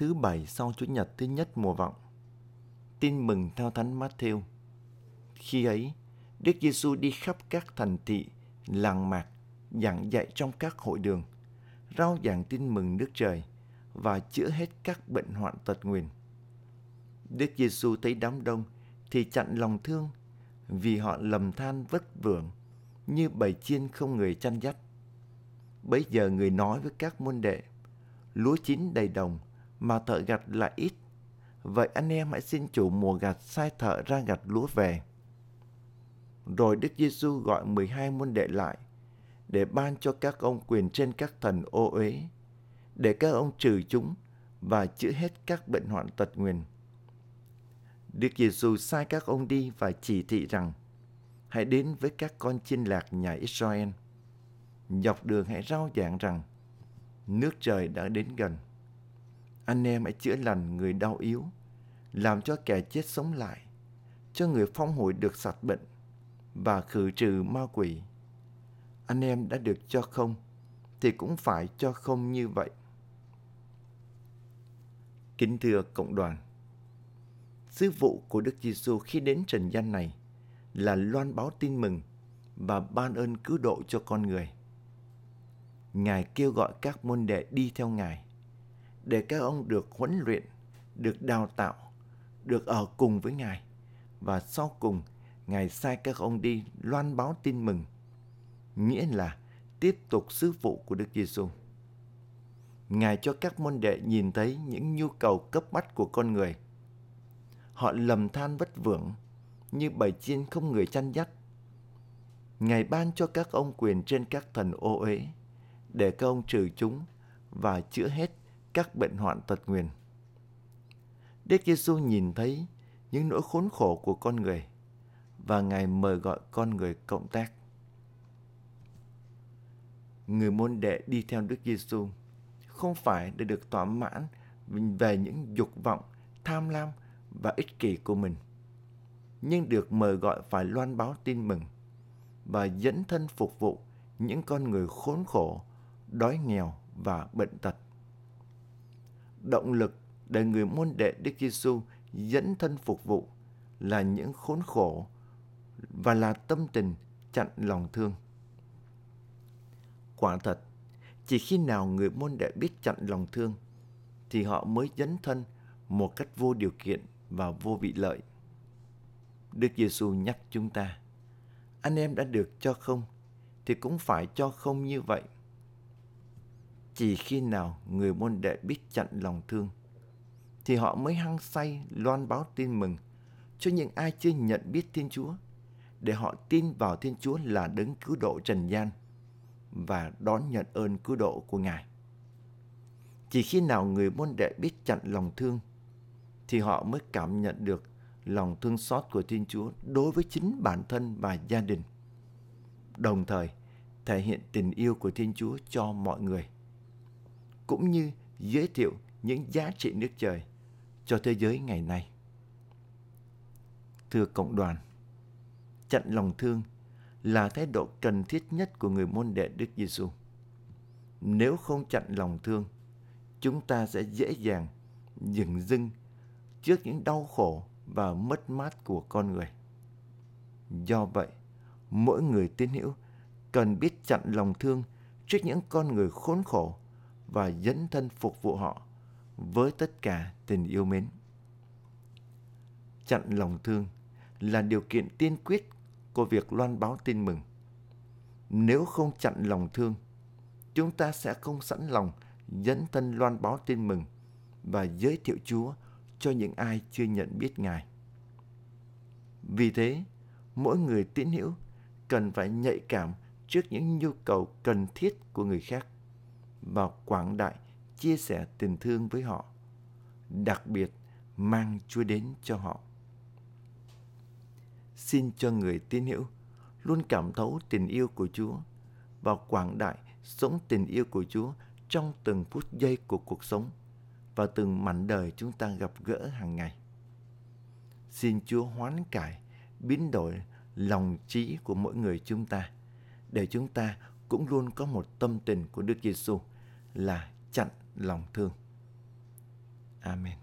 thứ bảy sau Chủ nhật thứ nhất mùa vọng. Tin mừng theo Thánh Matthew. Khi ấy, Đức Giêsu đi khắp các thành thị, làng mạc, giảng dạy trong các hội đường, rao giảng tin mừng nước trời và chữa hết các bệnh hoạn tật nguyền. Đức Giêsu thấy đám đông thì chặn lòng thương vì họ lầm than vất vưởng như bầy chiên không người chăn dắt. Bấy giờ người nói với các môn đệ, lúa chín đầy đồng mà thợ gặt lại ít. Vậy anh em hãy xin chủ mùa gặt sai thợ ra gặt lúa về. Rồi Đức Giêsu gọi 12 môn đệ lại để ban cho các ông quyền trên các thần ô uế, để các ông trừ chúng và chữa hết các bệnh hoạn tật nguyền. Đức Giêsu sai các ông đi và chỉ thị rằng hãy đến với các con chiên lạc nhà Israel. Dọc đường hãy rao giảng rằng nước trời đã đến gần. Anh em hãy chữa lành người đau yếu, làm cho kẻ chết sống lại, cho người phong hội được sạch bệnh và khử trừ ma quỷ. Anh em đã được cho không, thì cũng phải cho không như vậy. Kính thưa cộng đoàn, sứ vụ của Đức Giêsu khi đến trần gian này là loan báo tin mừng và ban ơn cứu độ cho con người. Ngài kêu gọi các môn đệ đi theo Ngài để các ông được huấn luyện, được đào tạo, được ở cùng với Ngài và sau cùng Ngài sai các ông đi loan báo tin mừng, nghĩa là tiếp tục sứ vụ của Đức Giêsu. Ngài cho các môn đệ nhìn thấy những nhu cầu cấp bách của con người. Họ lầm than vất vưởng như bầy chiên không người chăn dắt. Ngài ban cho các ông quyền trên các thần ô uế để các ông trừ chúng và chữa hết các bệnh hoạn tật nguyền. Đức Giêsu nhìn thấy những nỗi khốn khổ của con người và Ngài mời gọi con người cộng tác. Người môn đệ đi theo Đức Giêsu không phải để được thỏa mãn về những dục vọng, tham lam và ích kỷ của mình, nhưng được mời gọi phải loan báo tin mừng và dẫn thân phục vụ những con người khốn khổ, đói nghèo và bệnh tật. Động lực để người môn đệ Đức Giêsu dẫn thân phục vụ là những khốn khổ và là tâm tình chặn lòng thương. Quả thật, chỉ khi nào người môn đệ biết chặn lòng thương thì họ mới dấn thân một cách vô điều kiện và vô vị lợi. Đức Giêsu nhắc chúng ta, anh em đã được cho không thì cũng phải cho không như vậy. Chỉ khi nào người môn đệ biết chặn lòng thương, thì họ mới hăng say, loan báo tin mừng cho những ai chưa nhận biết Thiên Chúa, để họ tin vào Thiên Chúa là đấng cứu độ trần gian và đón nhận ơn cứu độ của Ngài. Chỉ khi nào người môn đệ biết chặn lòng thương, thì họ mới cảm nhận được lòng thương xót của Thiên Chúa đối với chính bản thân và gia đình. Đồng thời, thể hiện tình yêu của Thiên Chúa cho mọi người. Cũng như giới thiệu những giá trị nước trời cho thế giới ngày nay. Thưa cộng đoàn, chặn lòng thương là thái độ cần thiết nhất của người môn đệ Đức Giêsu. Nếu không chặn lòng thương, chúng ta sẽ dễ dàng dừng dưng trước những đau khổ và mất mát của con người. Do vậy, mỗi người tín hữu cần biết chặn lòng thương trước những con người khốn khổ và dẫn thân phục vụ họ với tất cả tình yêu mến. Chặn lòng thương là điều kiện tiên quyết của việc loan báo tin mừng. Nếu không chặn lòng thương, chúng ta sẽ không sẵn lòng dẫn thân loan báo tin mừng và giới thiệu Chúa cho những ai chưa nhận biết Ngài. Vì thế, mỗi người tín hữu cần phải nhạy cảm trước những nhu cầu cần thiết của người khác và quảng đại chia sẻ tình thương với họ, đặc biệt mang Chúa đến cho họ xin cho người tín hữu luôn cảm thấu tình yêu của Chúa và quảng đại sống tình yêu của Chúa trong từng phút giây của cuộc sống và từng mảnh đời chúng ta gặp gỡ hàng ngày. Xin Chúa hoán cải, biến đổi lòng trí của mỗi người chúng ta để chúng ta cũng luôn có một tâm tình của Đức Giêsu là chặn lòng thương. Amen.